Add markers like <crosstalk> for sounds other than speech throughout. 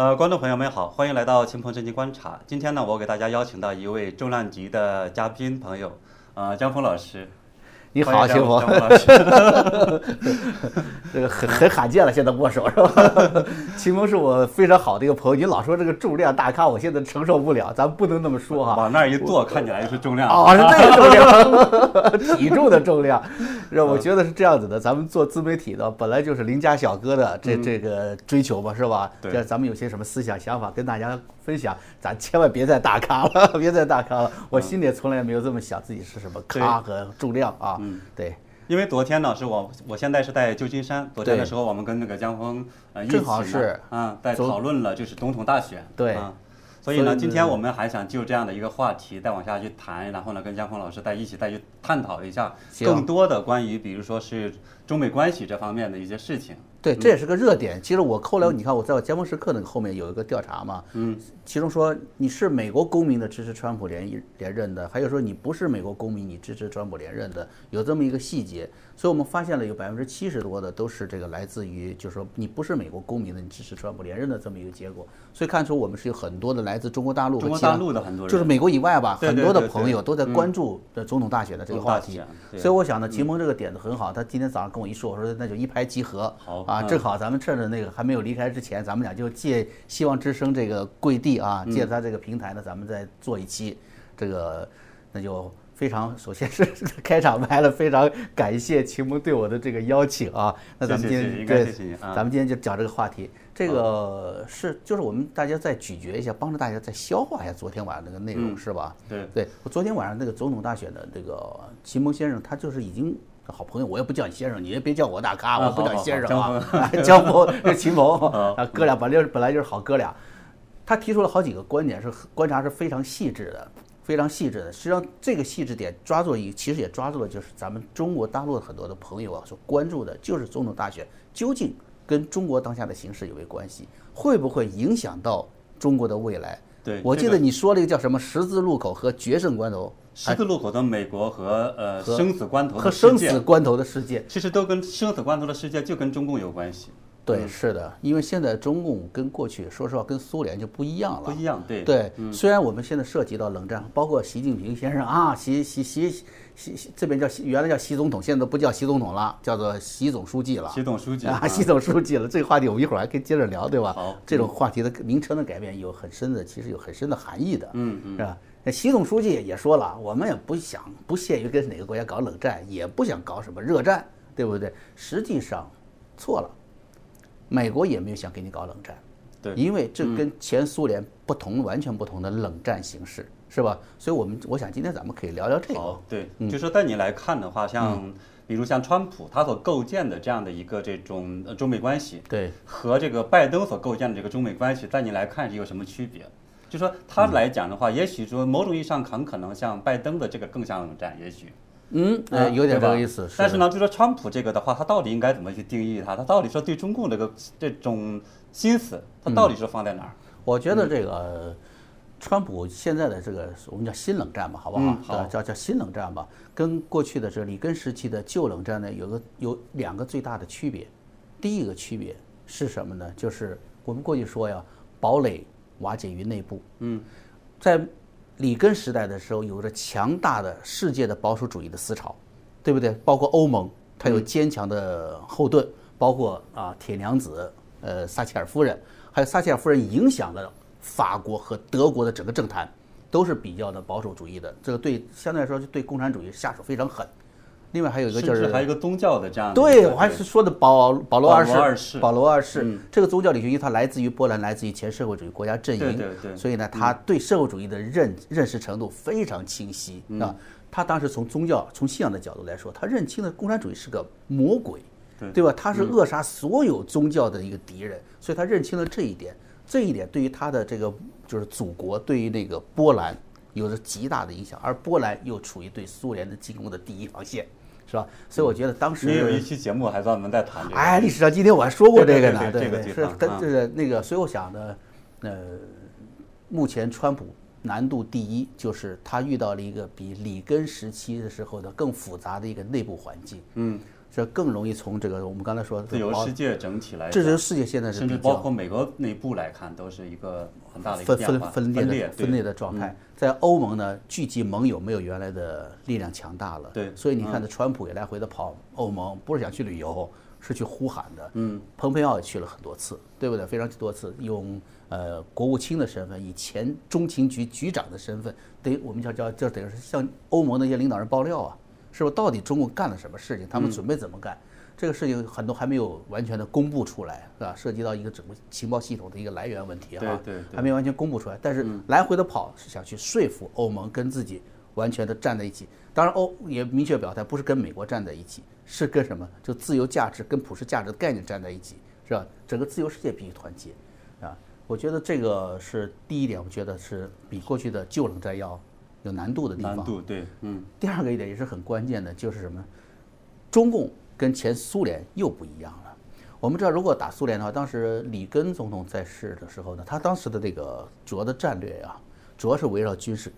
呃，观众朋友们好，欢迎来到秦鹏正经观察。今天呢，我给大家邀请到一位重量级的嘉宾朋友，呃，江峰老师。你好，秦鹏鹏。<laughs> 这个很很罕见了，现在握手是吧？<laughs> 秦风是我非常好的一个朋友。你老说这个重量大咖，我现在承受不了，咱不能那么说哈。往那儿一坐，看起来就是重量。哦，是这个重量，<laughs> 体重的重量。是，我觉得是这样子的。咱们做自媒体的，本来就是邻家小哥的这这个追求嘛，是吧？对。咱们有些什么思想想法跟大家分享，咱千万别再大咖了，别再大咖了。我心里从来没有这么想自己是什么咖和重量啊。嗯，对。因为昨天呢，是我我现在是在旧金山。昨天的时候，我们跟那个江峰呃一起呢，啊，在讨论了就是总统大选。对。所以呢，今天我们还想就这样的一个话题再往下去谈，然后呢，跟江峰老师再一起再去探讨一下更多的关于，比如说是中美关系这方面的一些事情。对，这也是个热点。其实我后来你看，我在我尖峰时刻那个后面有一个调查嘛，嗯，其中说你是美国公民的支持川普连连任的，还有说你不是美国公民你支持川普连任的，有这么一个细节。所以我们发现了有百分之七十多的都是这个来自于，就是说你不是美国公民的，你支持川普连任的这么一个结果。所以看出我们是有很多的来自中国大陆、中国大陆的很多人，就是美国以外吧，很多的朋友都在关注的总统大选的这个话题。所以我想呢，秦鹏这个点子很好。他今天早上跟我一说，我说那就一拍即合。好啊，正好咱们趁着那个还没有离开之前，咱们俩就借希望之声这个跪地啊，借他这个平台呢，咱们再做一期这个，那就。非常，首先是开场白了，非常感谢秦蒙对我的这个邀请啊。<laughs> 那咱们今天对，咱们今天就讲这个话题。这个是就是我们大家再咀嚼一下，帮助大家再消化一下昨天晚上那个内容，是吧？对对，我昨天晚上那个总统大选的这个秦蒙先生，他就是已经好朋友，我也不叫你先生，你也别叫我大咖，我不叫你先生啊。江鹏，<laughs> <laughs> 这秦鹏啊，哥俩本来本来就是好哥俩。他提出了好几个观点，是观察是非常细致的。非常细致的，实际上这个细致点抓住一，其实也抓住了就是咱们中国大陆的很多的朋友啊所关注的，就是总统大选究竟跟中国当下的形势有没有关系，会不会影响到中国的未来？对，我记得你说了一个叫什么十字路口和决胜关头，十字路口的美国和呃生死关头和生死关头的世界，其实都跟生死关头的世界就跟中共有关系。对，是的，因为现在中共跟过去说实话跟苏联就不一样了。不一样，对。对，虽然我们现在涉及到冷战，包括习近平先生啊，习习习习这边叫原来叫习总统，现在都不叫习总统了，叫做习总书记了。习总书记啊，习总书记了。这个话题我们一会儿还可以接着聊，对吧？好。这种话题的名称的改变有很深的，其实有很深的含义的。嗯嗯。是吧？那习总书记也说了，我们也不想不屑于跟哪个国家搞冷战，也不想搞什么热战，对不对？实际上错了。美国也没有想跟你搞冷战，对，因为这跟前苏联不同，完全不同的冷战形式，是吧？所以，我们我想今天咱们可以聊聊这个。对，就是说，带你来看的话，像比如像川普他所构建的这样的一个这种中美关系，对，和这个拜登所构建的这个中美关系，在你来看是有什么区别？就说他来讲的话，也许说某种意义上很可能像拜登的这个更像冷战，也许。嗯，呃，有点这个意思。但是呢，就说川普这个的话，他到底应该怎么去定义他？他到底说对中共这个这种心思，他到底是放在哪儿？我觉得这个川普现在的这个我们叫新冷战吧，好不好？好，叫叫新冷战吧，跟过去的这里根时期的旧冷战呢，有个有两个最大的区别。第一个区别是什么呢？就是我们过去说呀，堡垒瓦解于内部。嗯，在。里根时代的时候，有着强大的世界的保守主义的思潮，对不对？包括欧盟，它有坚强的后盾，包括啊铁娘子，呃撒切尔夫人，还有撒切尔夫人影响了法国和德国的整个政坛，都是比较的保守主义的。这个对相对来说就对共产主义下手非常狠。另外还有一个就是还有一个宗教的这样的对我还是说的保保罗二世保罗二世这个宗教领袖，因为他来自于波兰，来自于前社会主义国家阵营，对对对，所以呢，他对社会主义的认认识程度非常清晰啊。他当时从宗教从信仰的角度来说，他认清了共产主义是个魔鬼，对吧？他是扼杀所有宗教的一个敌人，所以他认清了这一点。这一点对于他的这个就是祖国，对于那个波兰有着极大的影响，而波兰又处于对苏联的进攻的第一防线。是吧？所以我觉得当时你有一期节目还专门在谈这个。哎，历史上今天我还说过这个呢，对对，是，但是那个，所以我想呢，呃，目前川普难度第一就是他遇到了一个比里根时期的时候的更复杂的一个内部环境。嗯，这更容易从这个我们刚才说自由世界整体来，自由世界现在是甚至包括美国内部来看，都是一个很大的分分分裂的分裂的状态。在欧盟呢，聚集盟友没有原来的力量强大了。对，所以你看，这川普也来回的跑欧盟，不是想去旅游，是去呼喊的。嗯，蓬佩奥也去了很多次，对不对？非常多次，用呃国务卿的身份，以前中情局局长的身份，等于我们叫叫就等于是向欧盟那些领导人爆料啊。是不是到底中共干了什么事情？他们准备怎么干？这个事情很多还没有完全的公布出来，是吧？涉及到一个整个情报系统的一个来源问题哈，对对，还没完全公布出来。但是来回的跑是想去说服欧盟跟自己完全的站在一起。当然，欧也明确表态，不是跟美国站在一起，是跟什么？就自由价值跟普世价值的概念站在一起，是吧？整个自由世界必须团结，啊，我觉得这个是第一点，我觉得是比过去的旧冷战要。有难度的地方，难度对，嗯。第二个一点也是很关键的，就是什么？中共跟前苏联又不一样了。我们知道，如果打苏联的话，当时里根总统在世的时候呢，他当时的这个主要的战略啊，主要是围绕军事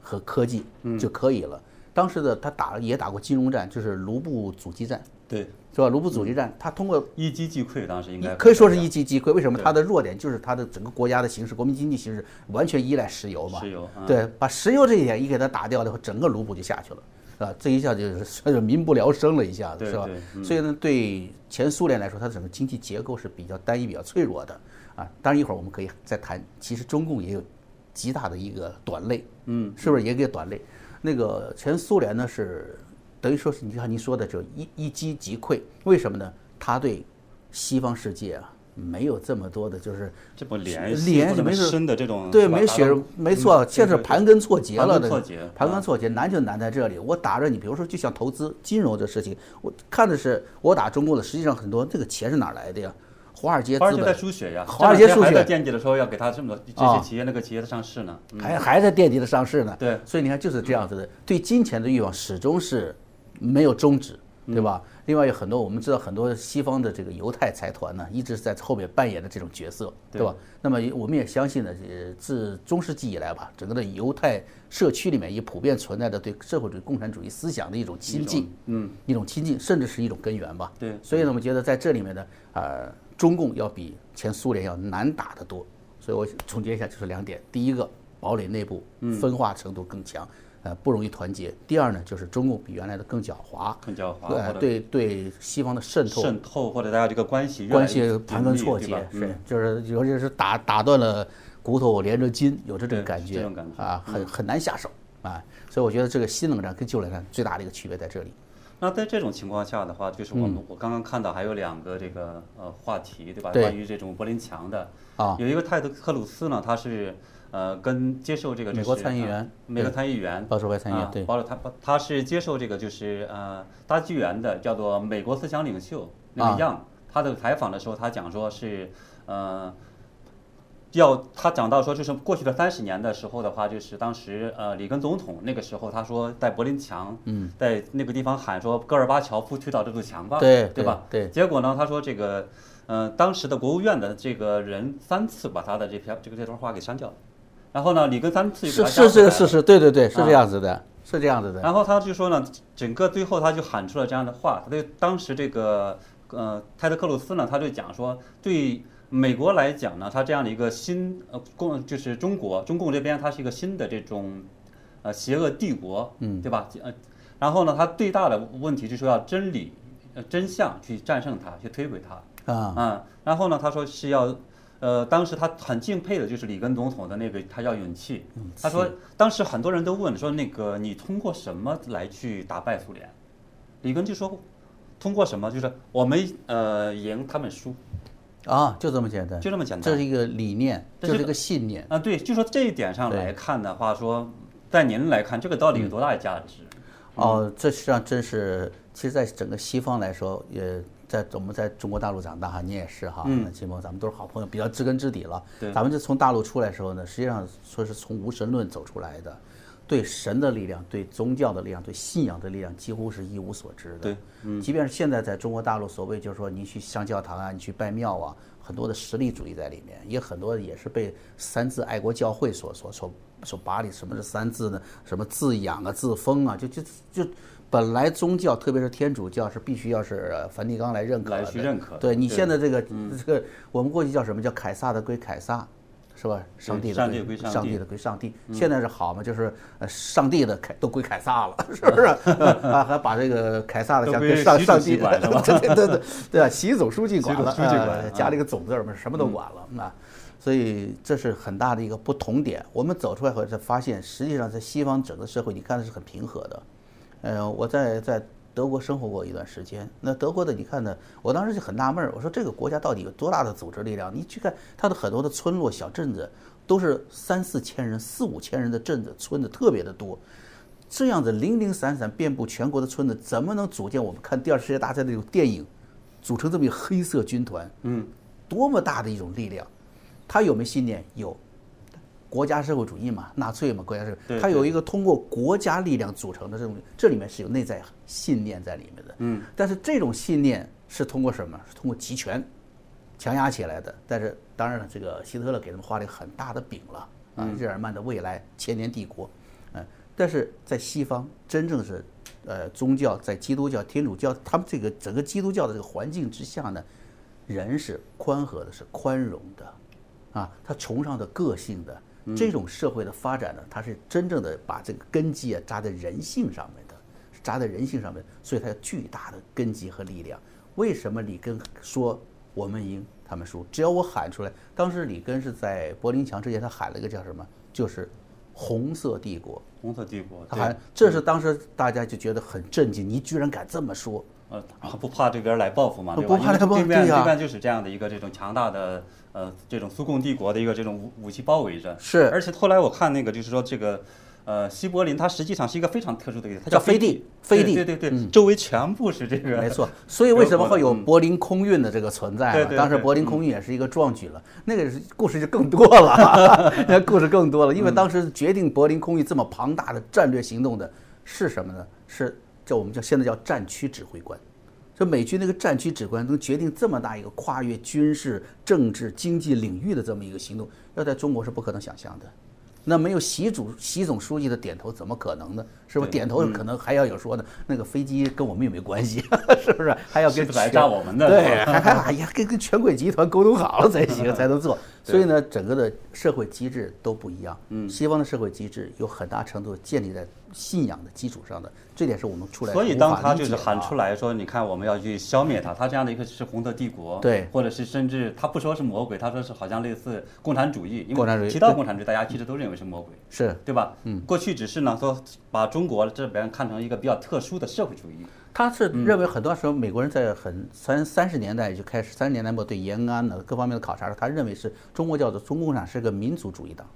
和科技就可以了。当时的他打也打过金融战，就是卢布阻击战。对。是吧？卢布阻击战，他通过一击即溃，当时应该可以说是一击即溃。为什么？他的弱点就是他的整个国家的形势，国民经济形势完全依赖石油嘛。石油，对，把石油这一点一给他打掉的话，整个卢布就下去了，是吧？这一下就 <laughs> 是民不聊生了，一下子是吧？所以呢，对前苏联来说，它的整个经济结构是比较单一、比较脆弱的啊。当然，一会儿我们可以再谈，其实中共也有极大的一个短肋，嗯，是不是也给短肋？那个前苏联呢是等于说是你看您说的就一一击即溃，为什么呢？他对西方世界啊，没有这么多的，就是这不联系没深的这种，对，没血，没错，现在盘根错节了的，盘根错节，难就难在这里。我打着你，比如说就像投资金融这事情，我看的是我打中国的，实际上很多这个钱是哪来的呀？华尔街资本在输血呀，华尔街输血在垫底的时候要给他这么多这些企业，那个企业的上市呢，还还在垫底的上市呢。对，所以你看就是这样子的，对金钱的欲望始终是没有终止。对吧？另外有很多我们知道很多西方的这个犹太财团呢，一直在后面扮演的这种角色，对吧？那么我们也相信呢，自中世纪以来吧，整个的犹太社区里面也普遍存在着对社会主义共产主义思想的一种亲近，嗯，一种亲近，甚至是一种根源吧。对。所以呢，我们觉得在这里面呢，呃，中共要比前苏联要难打得多。所以我总结一下就是两点：第一个，堡垒内部分化程度更强。呃，不容易团结。第二呢，就是中共比原来的更狡猾，更狡猾，对对西方的渗透，渗透或者大家这个关系关系盘根错节，是就是尤其是打打断了骨头连着筋，有这种感觉，这种感觉啊，很很难下手啊。所以我觉得这个新冷战跟旧冷战最大的一个区别在这里。那在这种情况下的话，就是我们我刚刚看到还有两个这个呃话题，对吧？关于这种柏林墙的啊，有一个泰德克鲁斯呢，他是。呃，跟接受这个美国参议员，美国参议员，保守派参议员，对，保守他他是接受这个就是呃大纪元的叫做美国思想领袖那个样，他的采访的时候，他讲说是呃要他讲到说就是过去的三十年的时候的话，就是当时呃里根总统那个时候他说在柏林墙，在那个地方喊说戈尔巴乔夫推倒这堵墙吧，对对吧？对，结果呢，他说这个呃当时的国务院的这个人三次把他的这篇这个这段话给删掉了。然后呢，里根三次是是这个事实，对对对，是这样子的，是这样子的。然后他就说呢，整个最后他就喊出了这样的话，他对当时这个呃泰德克鲁斯呢，他就讲说，对美国来讲呢，他这样的一个新呃共就是中国中共这边，它是一个新的这种呃邪恶帝国，嗯，对吧？呃，然后呢，他最大的问题就是要真理呃真相去战胜它，去摧毁它啊啊。然后呢，他说是要。呃，当时他很敬佩的就是里根总统的那个，他叫勇气。他说，当时很多人都问说，那个你通过什么来去打败苏联？里根就说，通过什么？就是我们呃赢，他们输。啊，就这么简单。就这么简单。这是一个理念，这是一个信念。啊，对，就说这一点上来看的话，说在您来看，这个到底有多大的价值？哦，这实际上真是，其实，在整个西方来说，也。在我们在中国大陆长大哈，你也是哈，那秦鹏，咱们都是好朋友，比较知根知底了。对，咱们就从大陆出来的时候呢，实际上说是从无神论走出来的，对神的力量、对宗教的力量、对信仰的力量，几乎是一无所知的。对，嗯，即便是现在在中国大陆，所谓就是说你去上教堂啊，你去拜庙啊，很多的实力主义在里面，也很多也是被三自爱国教会所所所所把里。什么是三自呢？什么自养啊、自封啊，就就就。本来宗教，特别是天主教是必须要是梵蒂冈来认可的，来去认可。对你现在这个这个，我们过去叫什么叫凯撒的归凯撒，是吧？上帝的归上帝的归上帝。现在是好嘛？就是呃，上帝的凯都归凯撒了，<laughs> 是不是？啊，<laughs> 还把这个凯撒的像跟上上帝管？对对对对啊，习总书记管了，管加了一个总字儿嘛，什么都管了啊。所以这是很大的一个不同点。我们走出来后才发现，实际上在西方整个社会，你看的是很平和的。呃，我在在德国生活过一段时间，那德国的你看呢，我当时就很纳闷儿，我说这个国家到底有多大的组织力量？你去看它的很多的村落小镇子，都是三四千人、四五千人的镇子村子特别的多，这样子零零散散遍布全国的村子，怎么能组建我们看第二次世界大战那种电影，组成这么一个黑色军团？嗯，多么大的一种力量！他有没有信念？有，国家社会主义嘛，纳粹嘛，国家社会。他有一个通过国家力量组成的这种，这里面是有内在信念在里面的。嗯。但是这种信念是通过什么？是通过集权强压起来的。但是当然了，这个希特勒给他们画了一个很大的饼了啊，日耳曼的未来，千年帝国。嗯。但是在西方，真正是呃宗教，在基督教、天主教，他们这个整个基督教的这个环境之下呢，人是宽和的，是宽容的。啊，他崇尚的个性的这种社会的发展呢，它是真正的把这个根基啊扎在人性上面的，扎在人性上面，所以它有巨大的根基和力量。为什么里根说我们赢，他们输？只要我喊出来，当时里根是在柏林墙之前，他喊了一个叫什么？就是红色帝国。红色帝国。他喊，这是当时大家就觉得很震惊，你居然敢这么说？呃，不怕这边来报复嘛？对吧？对面对面就是这样的一个这种强大的。呃，这种苏共帝国的一个这种武武器包围着，是。而且后来我看那个，就是说这个，呃，西柏林它实际上是一个非常特殊的一个，它叫飞地，飞地，对对对，周围全部是这个。没错，所以为什么会有柏林空运的这个存在？当时柏林空运也是一个壮举了，那个故事就更多了，<laughs> 那故事更多了，因为当时决定柏林空运这么庞大的战略行动的是什么呢？是叫我们叫现在叫战区指挥官。这美军那个战区指挥官能决定这么大一个跨越军事、政治、经济领域的这么一个行动，要在中国是不可能想象的。那没有习主习总书记的点头，怎么可能呢？是不是点头可能还要有说的，那个飞机跟我们有没有关系？<laughs> 是不是还要跟来炸我们的？对，还还哎呀，跟跟权贵集团沟通好了才行，<laughs> 才能做。所以呢，整个的社会机制都不一样。嗯，西方的社会机制有很大程度建立在信仰的基础上的，这点是我们出来。所以当他就是喊出来说，你看我们要去消灭他，他这样的一个是红色帝国，对，或者是甚至他不说是魔鬼，他说是好像类似共产主义，共产主义提到共产主义，大家其实都认为是魔鬼，是对吧？嗯，过去只是呢说把中国这边看成一个比较特殊的社会主义。他是认为很多时候美国人在很三三十年代就开始，三十年代末对延安的各方面的考察，他认为是中国叫做中共产是个民族主义党，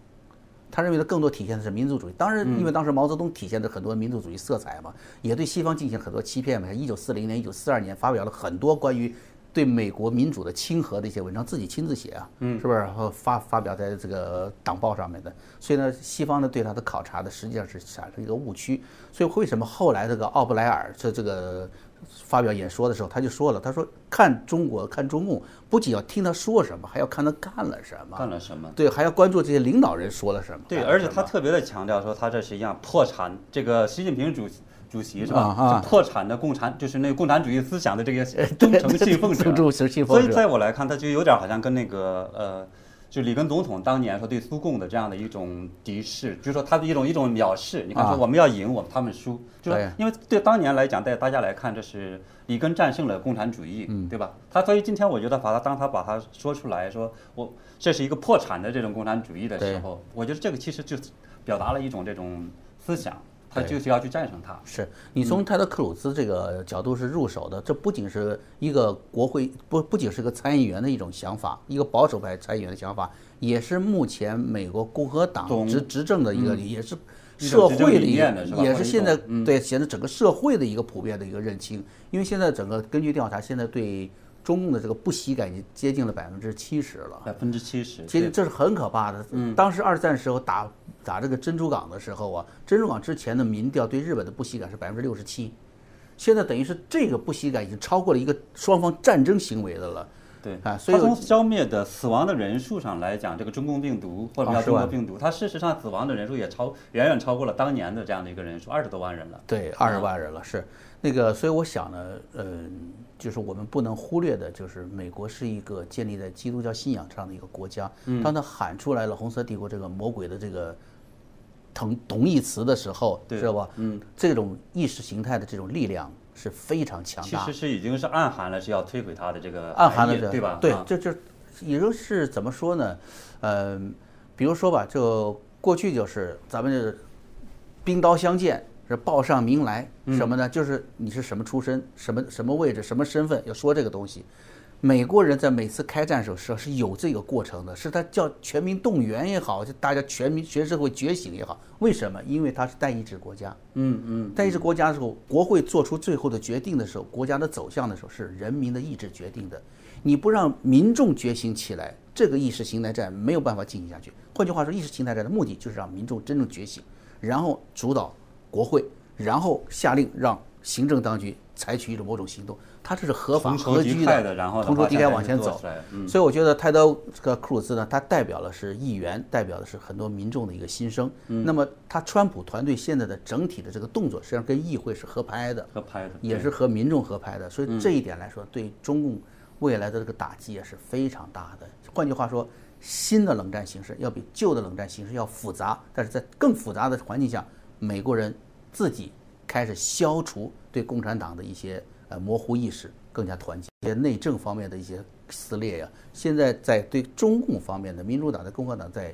他认为的更多体现的是民族主义。当然，因为当时毛泽东体现的很多民族主义色彩嘛，也对西方进行很多欺骗嘛。一九四零年、一九四二年发表了很多关于。对美国民主的亲和的一些文章，自己亲自写啊，嗯，是不是？然后发发表在这个党报上面的。所以呢，西方呢对他的考察呢，实际上是产生一个误区。所以为什么后来这个奥布莱尔这这个发表演说的时候，他就说了，他说看中国看中共，不仅要听他说什么，还要看他干了什么。干了什么？对，还要关注这些领导人说了什么。对，而且他特别的强调说，他这是一样破产。这个习近平主席。主席是吧？啊，破产的共产就是那个共产主义思想的这个 <laughs> 忠诚信奉者。所以在我来看，他就有点好像跟那个呃，就里根总统当年说对苏共的这样的一种敌视，就是说他的一种一种藐视。你看，说我们要赢，我们他们输，就是因为对当年来讲，在大家来看，这是里根战胜了共产主义，对吧？他所以今天我觉得把他当他把他说出来说我这是一个破产的这种共产主义的时候，我觉得这个其实就表达了一种这种思想。他就是要去战胜他。是你从泰德克鲁兹这个角度是入手的，这不仅是一个国会不不仅是个参议员的一种想法，一个保守派参议员的想法，也是目前美国共和党执执政的一个，也是社会的一个，也是现在对现在整个社会的一个普遍的一个认清。因为现在整个根据调查，现在对。中共的这个不喜感已经接近了百分之七十了，百分之七十，其实这是很可怕的。嗯，当时二战时候打打这个珍珠港的时候啊，珍珠港之前的民调对日本的不喜感是百分之六十七，现在等于是这个不喜感已经超过了一个双方战争行为的了。对啊，所以从消灭的死亡的人数上来讲，这个中共病毒或者叫中国病毒，它事实上死亡的人数也超远远超过了当年的这样的一个人数，二十多万人了。对，二十万人了，是那个，所以我想呢，嗯，就是我们不能忽略的，就是美国是一个建立在基督教信仰上的一个国家。当他喊出来了“红色帝国”这个魔鬼的这个同同义词的时候，知道吧？嗯，这种意识形态的这种力量。是非常强大，其实是已经是暗含了是要摧毁他的这个暗含了对吧？对，这就也就是怎么说呢？嗯，比如说吧，就过去就是咱们就是兵刀相见是报上名来，什么呢？就是你是什么出身，什么什么位置，什么身份，要说这个东西。美国人在每次开战时候是是有这个过程的，是他叫全民动员也好，就大家全民全社会觉醒也好，为什么？因为他是代议制国家。嗯嗯，代议制国家的时候，国会做出最后的决定的时候，国家的走向的时候是人民的意志决定的。你不让民众觉醒起来，这个意识形态战没有办法进行下去。换句话说，意识形态战的目的就是让民众真正觉醒，然后主导国会，然后下令让行政当局采取一种某种行动。他这是合法合居的，然后同仇敌忾往前走。嗯，所以我觉得泰德这个克鲁兹呢，他代表的是议员，代表的是很多民众的一个心声。嗯，那么他川普团队现在的整体的这个动作，实际上跟议会是合拍的，合拍的，也是和民众合拍的。所以这一点来说，对中共未来的这个打击也是非常大的。换句话说，新的冷战形势要比旧的冷战形势要复杂，但是在更复杂的环境下，美国人自己开始消除对共产党的一些呃模糊意识。更加团结，一些内政方面的一些撕裂呀，现在在对中共方面的民主党、的共和党在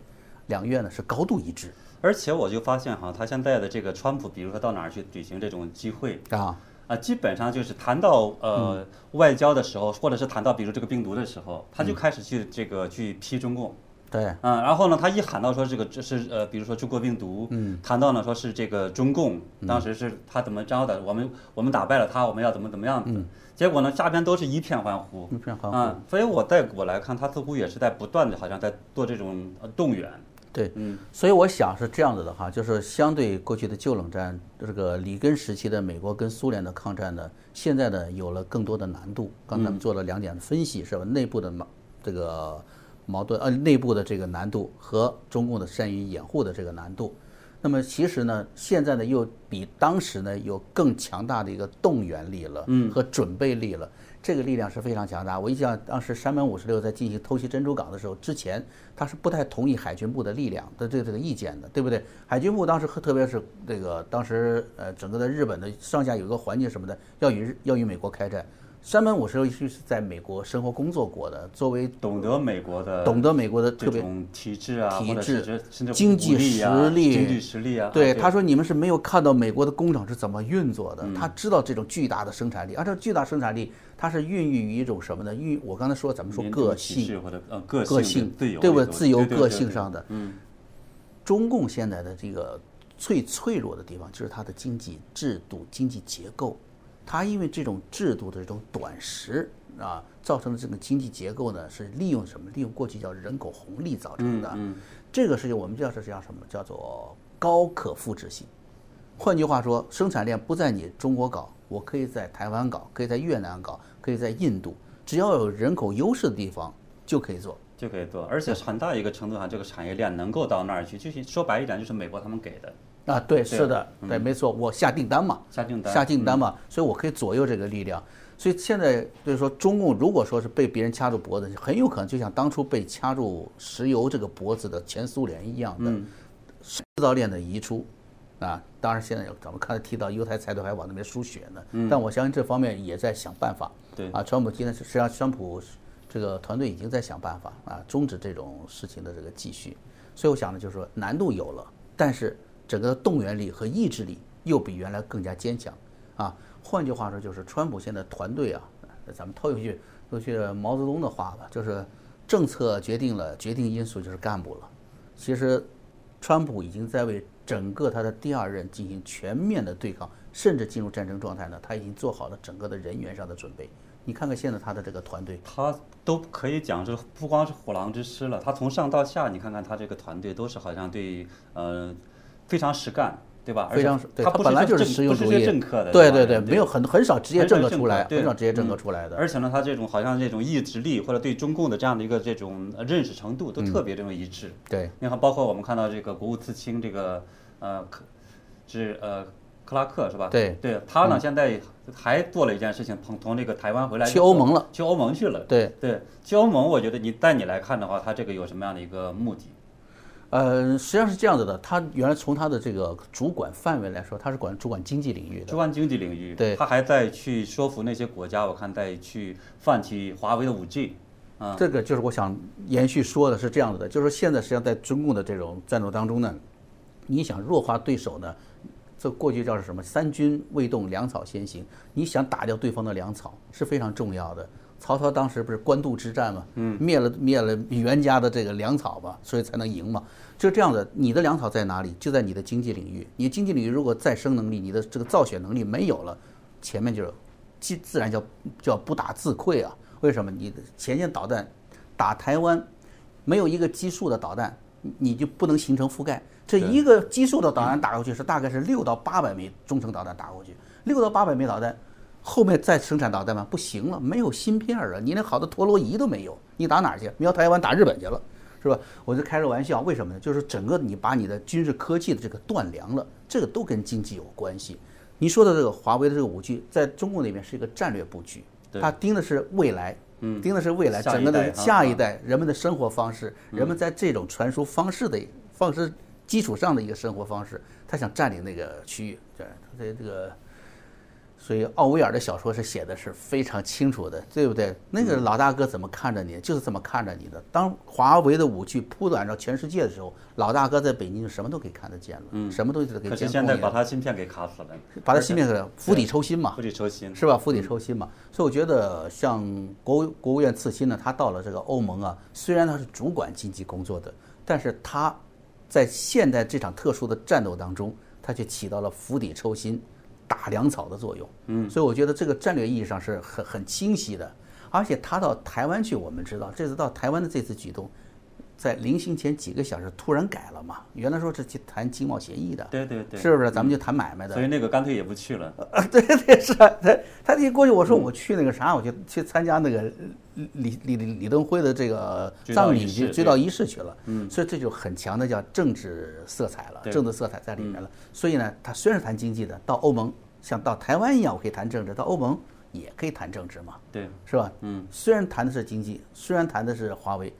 两院呢是高度一致。而且我就发现哈，他现在的这个川普，比如说到哪儿去举行这种集会啊啊，基本上就是谈到呃外交的时候，或者是谈到比如这个病毒的时候，他就开始去这个去批中共。对，嗯，然后呢，他一喊到说这个这是呃，比如说中国病毒，嗯，谈到呢说是这个中共，当时是他怎么着的，我们我们打败了他，我们要怎么怎么样子。结果呢，下边都是一片欢呼，一片欢呼。嗯，所以我在我来看，他似乎也是在不断的，好像在做这种动员。对，嗯，所以我想是这样子的哈，就是相对过去的旧冷战，这个里根时期的美国跟苏联的抗战呢，现在呢有了更多的难度。刚才我们做了两点的分析，是吧？内部的嘛这个矛盾，呃，内部的这个难度和中共的善于掩护的这个难度。那么其实呢，现在呢又比当时呢有更强大的一个动员力了，嗯，和准备力了，这个力量是非常强大。我印象当时山本五十六在进行偷袭珍珠港的时候，之前他是不太同意海军部的力量的这个这个意见的，对不对？海军部当时特别是这个当时呃整个的日本的上下有一个环境什么的，要与要与美国开战。山本五十六是在美国生活工作过的，作为懂得美国的，懂得美国的特别体制啊，体制、经济实力、经济实力啊。对，他说你们是没有看到美国的工厂是怎么运作的，他知道这种巨大的生产力，而这巨大生产力，它是孕育于一种什么呢？孕我刚才说，咱们说个性或者呃个性，对不对？自由个性上的。嗯。中共现在的这个最脆弱的地方，就是它的经济制度、经济结构。它因为这种制度的这种短时啊，造成的这个经济结构呢，是利用什么？利用过去叫人口红利造成的。嗯，这个事情我们叫是叫什么？叫做高可复制性。换句话说，生产链不在你中国搞，我可以在台湾搞，可以在越南搞，可以在印度，只要有人口优势的地方就可以做，就可以做。而且很大一个程度上，这个产业链能够到那儿去，就是说白一点，就是美国他们给的。啊，对，是的，对，没错，我下订单嘛，下订单，下订单嘛，所以我可以左右这个力量。所以现在就是说，中共如果说是被别人掐住脖子，很有可能就像当初被掐住石油这个脖子的前苏联一样的制造链的移出。啊，当然现在咱们刚才提到犹太财团还往那边输血呢，但我相信这方面也在想办法。对，啊，川普今天实际上川普这个团队已经在想办法啊，终止这种事情的这个继续。所以我想呢，就是说难度有了，但是。整个动员力和意志力又比原来更加坚强，啊，换句话说就是川普现在团队啊，咱们套一句说句毛泽东的话吧，就是政策决定了，决定因素就是干部了。其实，川普已经在为整个他的第二任进行全面的对抗，甚至进入战争状态呢，他已经做好了整个的人员上的准备。你看看现在他的这个团队，他都可以讲，是不光是虎狼之师了，他从上到下，你看看他这个团队都是好像对，呃。非常实干，对吧？非常他本来就是实用主义政客的，对对对，没有很很少职业政客出来，很少职业政客出来的。而且呢，他这种好像这种意志力或者对中共的这样的一个这种认识程度都特别这种一致。对，你看，包括我们看到这个国务次卿这个呃克是呃克拉克是吧？对，对他呢现在还做了一件事情，从从这个台湾回来去欧盟了，去欧盟去了。对对，去欧盟，我觉得你带你来看的话，他这个有什么样的一个目的？呃，实际上是这样子的，他原来从他的这个主管范围来说，他是管主管经济领域的。主管经济领域，对，他还在去说服那些国家，我看在去放弃华为的五 G。啊，这个就是我想延续说的是这样子的，就是说现在实际上在中共的这种战斗当中呢，你想弱化对手呢，这过去叫是什么？三军未动，粮草先行。你想打掉对方的粮草是非常重要的。曹操当时不是官渡之战嘛，嗯，灭了灭了袁家的这个粮草嘛，所以才能赢嘛。就这样的，你的粮草在哪里？就在你的经济领域。你经济领域如果再生能力，你的这个造血能力没有了，前面就，自自然叫叫不打自溃啊。为什么？你的前线导弹打台湾，没有一个基数的导弹，你就不能形成覆盖。这一个基数的导弹打过去是大概是六到八百枚中程导弹打过去，六到八百枚导弹。后面再生产导弹吗？不行了，没有芯片了！你连好的陀螺仪都没有，你打哪儿去？瞄台湾打日本去了，是吧？我就开个玩笑，为什么呢？就是整个你把你的军事科技的这个断粮了，这个都跟经济有关系。你说的这个华为的这个五 G，在中国那边是一个战略布局，它盯的是未来，盯的是未来整个的下一代人们的生活方式，人们在这种传输方式的方式基础上的一个生活方式，他想占领那个区域，对，他在这个。所以奥威尔的小说是写的是非常清楚的，对不对？那个老大哥怎么看着你，就是这么看着你的。当华为的武器铺展到全世界的时候，老大哥在北京就什么都可以看得见了，嗯，什么东西都可以。可是现在把他芯片给卡死了，把他芯片给釜底抽薪嘛，釜底抽薪是吧？釜底抽薪嘛。所以我觉得像国国务院次新呢，他到了这个欧盟啊，虽然他是主管经济工作的，但是他在现在这场特殊的战斗当中，他却起到了釜底抽薪。打粮草的作用，嗯，所以我觉得这个战略意义上是很很清晰的。而且他到台湾去，我们知道这次到台湾的这次举动，在临行前几个小时突然改了嘛？原来说是去谈经贸协议的，对对对，是不是？咱们就谈买卖的。所以那个干脆也不去了。<laughs> 对对是啊，他他一过去，我说我去那个啥，我就去参加那个李李李李登辉的这个葬礼去追悼仪式去了。嗯，所以这就很强的叫政治色彩了，政治色彩在里面了。所以呢，他虽然谈经济的，到欧盟。像到台湾一样，我可以谈政治；到欧盟也可以谈政治嘛，对，是吧？嗯，虽然谈的是经济，虽然谈的是华为，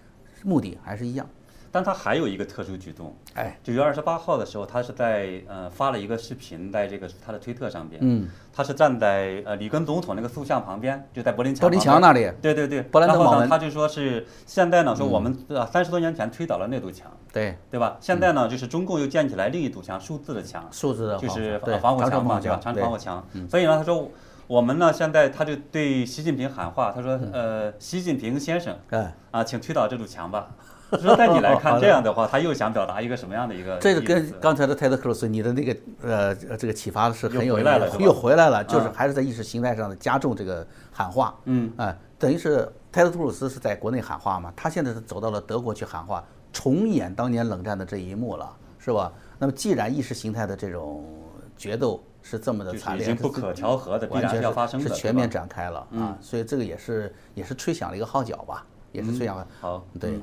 目的还是一样。但他还有一个特殊举动，哎，九月二十八号的时候，他是在呃发了一个视频，在这个他的推特上边，嗯，他是站在呃里根总统那个塑像旁边，就在柏林墙，柏林墙那里，对对对，勃兰登堡门，他就说是现在呢，说我们呃三十多年前推倒了那堵墙，对。对吧？现在呢，就是中共又建起来另一堵墙，数字的墙，数字的就是防火墙嘛，对吧？长城防火墙，所以呢，他说我们呢现在他就对习近平喊话，他说呃，习近平先生，哎啊，请推倒这堵墙吧。<laughs> 说在你来看，这样的话，他又想表达一个什么样的一个？<laughs> 这个跟刚才的泰德克鲁斯你的那个呃这个启发是很有意义，又回来了，就是还是在意识形态上的加重这个喊话。嗯，哎，等于是泰德克鲁斯是在国内喊话嘛，他现在是走到了德国去喊话，重演当年冷战的这一幕了，是吧？那么既然意识形态的这种决斗是这么的惨烈，不可调和的，必然要发生的，是全面展开了啊，所以这个也是也是吹响了一个号角吧，也是吹响了。好，对。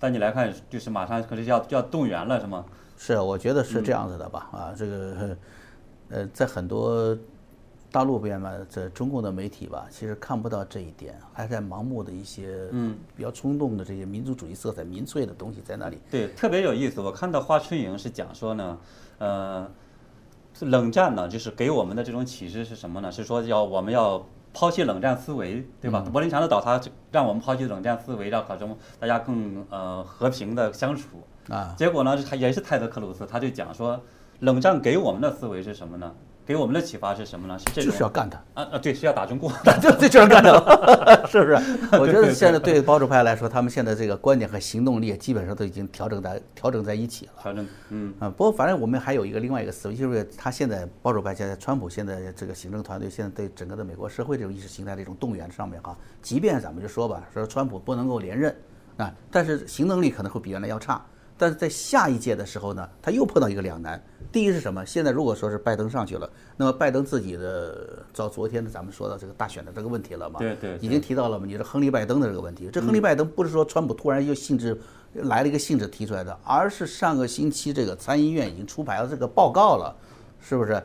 但你来看，就是马上可是要要动员了，是吗？是，我觉得是这样子的吧。啊，这个，呃，在很多大陆边嘛，这中共的媒体吧，其实看不到这一点，还在盲目的一些嗯比较冲动的这些民族主义色彩、民粹的东西在那里。对，特别有意思。我看到华春莹是讲说呢，呃，冷战呢，就是给我们的这种启示是什么呢？是说要我们要。抛弃冷战思维，对吧？柏林墙的倒塌，让我们抛弃冷战思维，让可中大家更呃和平的相处啊。结果呢，他也是泰德克鲁斯，他就讲说，冷战给我们的思维是什么呢？给我们的启发是什么呢？是这就是要干他啊啊！对，是要打中国，<laughs> 就就就是干他，<laughs> 是不是？<laughs> 我觉得现在对保守派来说，他们现在这个观点和行动力基本上都已经调整在调整在一起了。调整，嗯啊。不过反正我们还有一个另外一个思维，就是他现在保守派现在川普现在这个行政团队现在对整个的美国社会这种意识形态的一种动员上面哈，即便咱们就说吧，说川普不能够连任啊，但是行动力可能会比原来要差。但是在下一届的时候呢，他又碰到一个两难。第一是什么？现在如果说是拜登上去了，那么拜登自己的照昨天的咱们说到这个大选的这个问题了嘛？对对，已经提到了嘛？你是亨利拜登的这个问题，这亨利拜登不是说川普突然又兴致来了一个兴致提出来的，而是上个星期这个参议院已经出牌了这个报告了，是不是？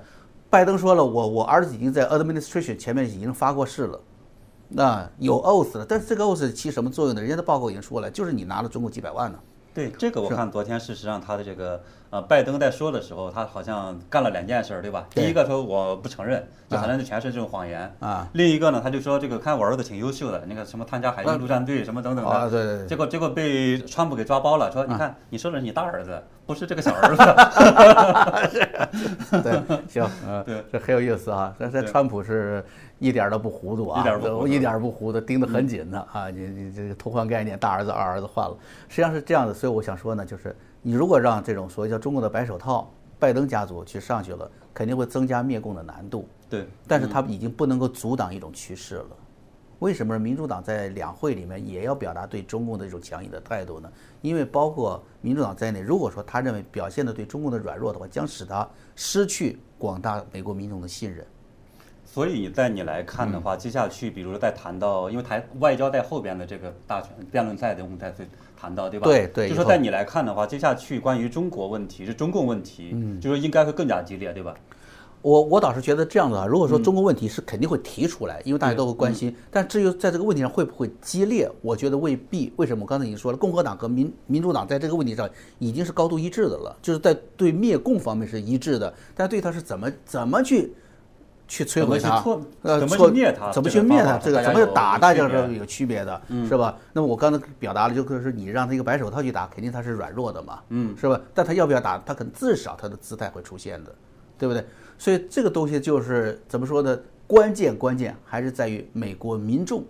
拜登说了，我我儿子已经在 administration 前面已经发过誓了，那有 oath 了，但是这个 oath 起什么作用呢？人家的报告已经说了，就是你拿了中国几百万呢。对这个，我看昨天事实上他的这个呃，拜登在说的时候，他好像干了两件事，对吧？第一个说我不承认，就好像就全是这种谎言啊。另一个呢，他就说这个看我儿子挺优秀的，那个什么参加海军陆战队什么等等的。啊，对对对。结果结果被川普给抓包了，说你看你说的是你大儿子，不是这个小儿子。<laughs> 对，行，<laughs> 嗯，对，这很有意思啊。这这川普是。一点都不糊涂啊，一点不一点不糊涂，盯得很紧的啊！你你这个偷换概念，大儿子二儿子换了，实际上是这样的。所以我想说呢，就是你如果让这种所谓叫中国的白手套拜登家族去上去了，肯定会增加灭共的难度。对，但是他已经不能够阻挡一种趋势了。为什么民主党在两会里面也要表达对中共的一种强硬的态度呢？因为包括民主党在内，如果说他认为表现的对中共的软弱的话，将使他失去广大美国民众的信任。所以在你来看的话，接下去，比如说在谈到，因为台外交在后边的这个大选辩论赛的，我们再谈到，对吧？对对。就说在你来看的话，接下去关于中国问题，是中共问题，嗯就说应该会更加激烈，对吧？我我倒是觉得这样子啊，如果说中国问题是肯定会提出来，因为大家都会关心。但至于在这个问题上会不会激烈，我觉得未必。为什么？我刚才已经说了，共和党和民民主党在这个问题上已经是高度一致的了，就是在对灭共方面是一致的，但对他是怎么怎么去。去摧毁它，呃，怎么去灭它？怎么去灭它？这个怎么打，大家是有区别的，是吧？那么我刚才表达了，就是你让他一个白手套去打，肯定他是软弱的嘛，嗯，是吧？但他要不要打？他可能至少他的姿态会出现的，对不对？所以这个东西就是怎么说呢？关键关键还是在于美国民众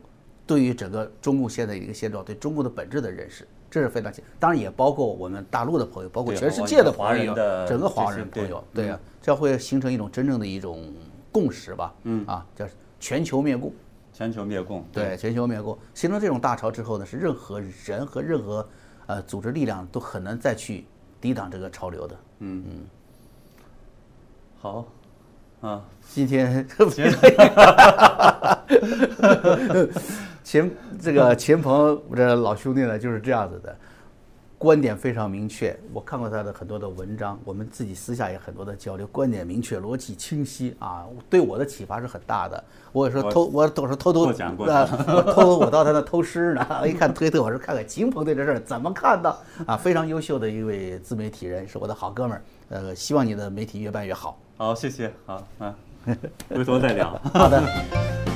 对于整个中共现在一个现状，对中共的本质的认识，这是非常强。当然也包括我们大陆的朋友，包括全世界的朋友，整个华人朋友，对呀，这样会形成一种真正的一种。共识吧，嗯。啊，叫全球灭共，全球灭共，对，全球灭共，形成这种大潮之后呢，是任何人和任何呃组织力量都很难再去抵挡这个潮流的，嗯。嗯。好，啊，今天秦 <laughs> 这个秦鹏这老兄弟呢就是这样子的。观点非常明确，我看过他的很多的文章，我们自己私下也很多的交流，观点明确，逻辑清晰啊，对我的启发是很大的。我说偷，我都是偷偷啊，偷偷我到他那偷师呢。<laughs> 一看推特，我说看看秦鹏对这事儿怎么看的啊，非常优秀的一位自媒体人，是我的好哥们儿。呃，希望你的媒体越办越好。好，谢谢，好，嗯，回头再聊。<laughs> 好的。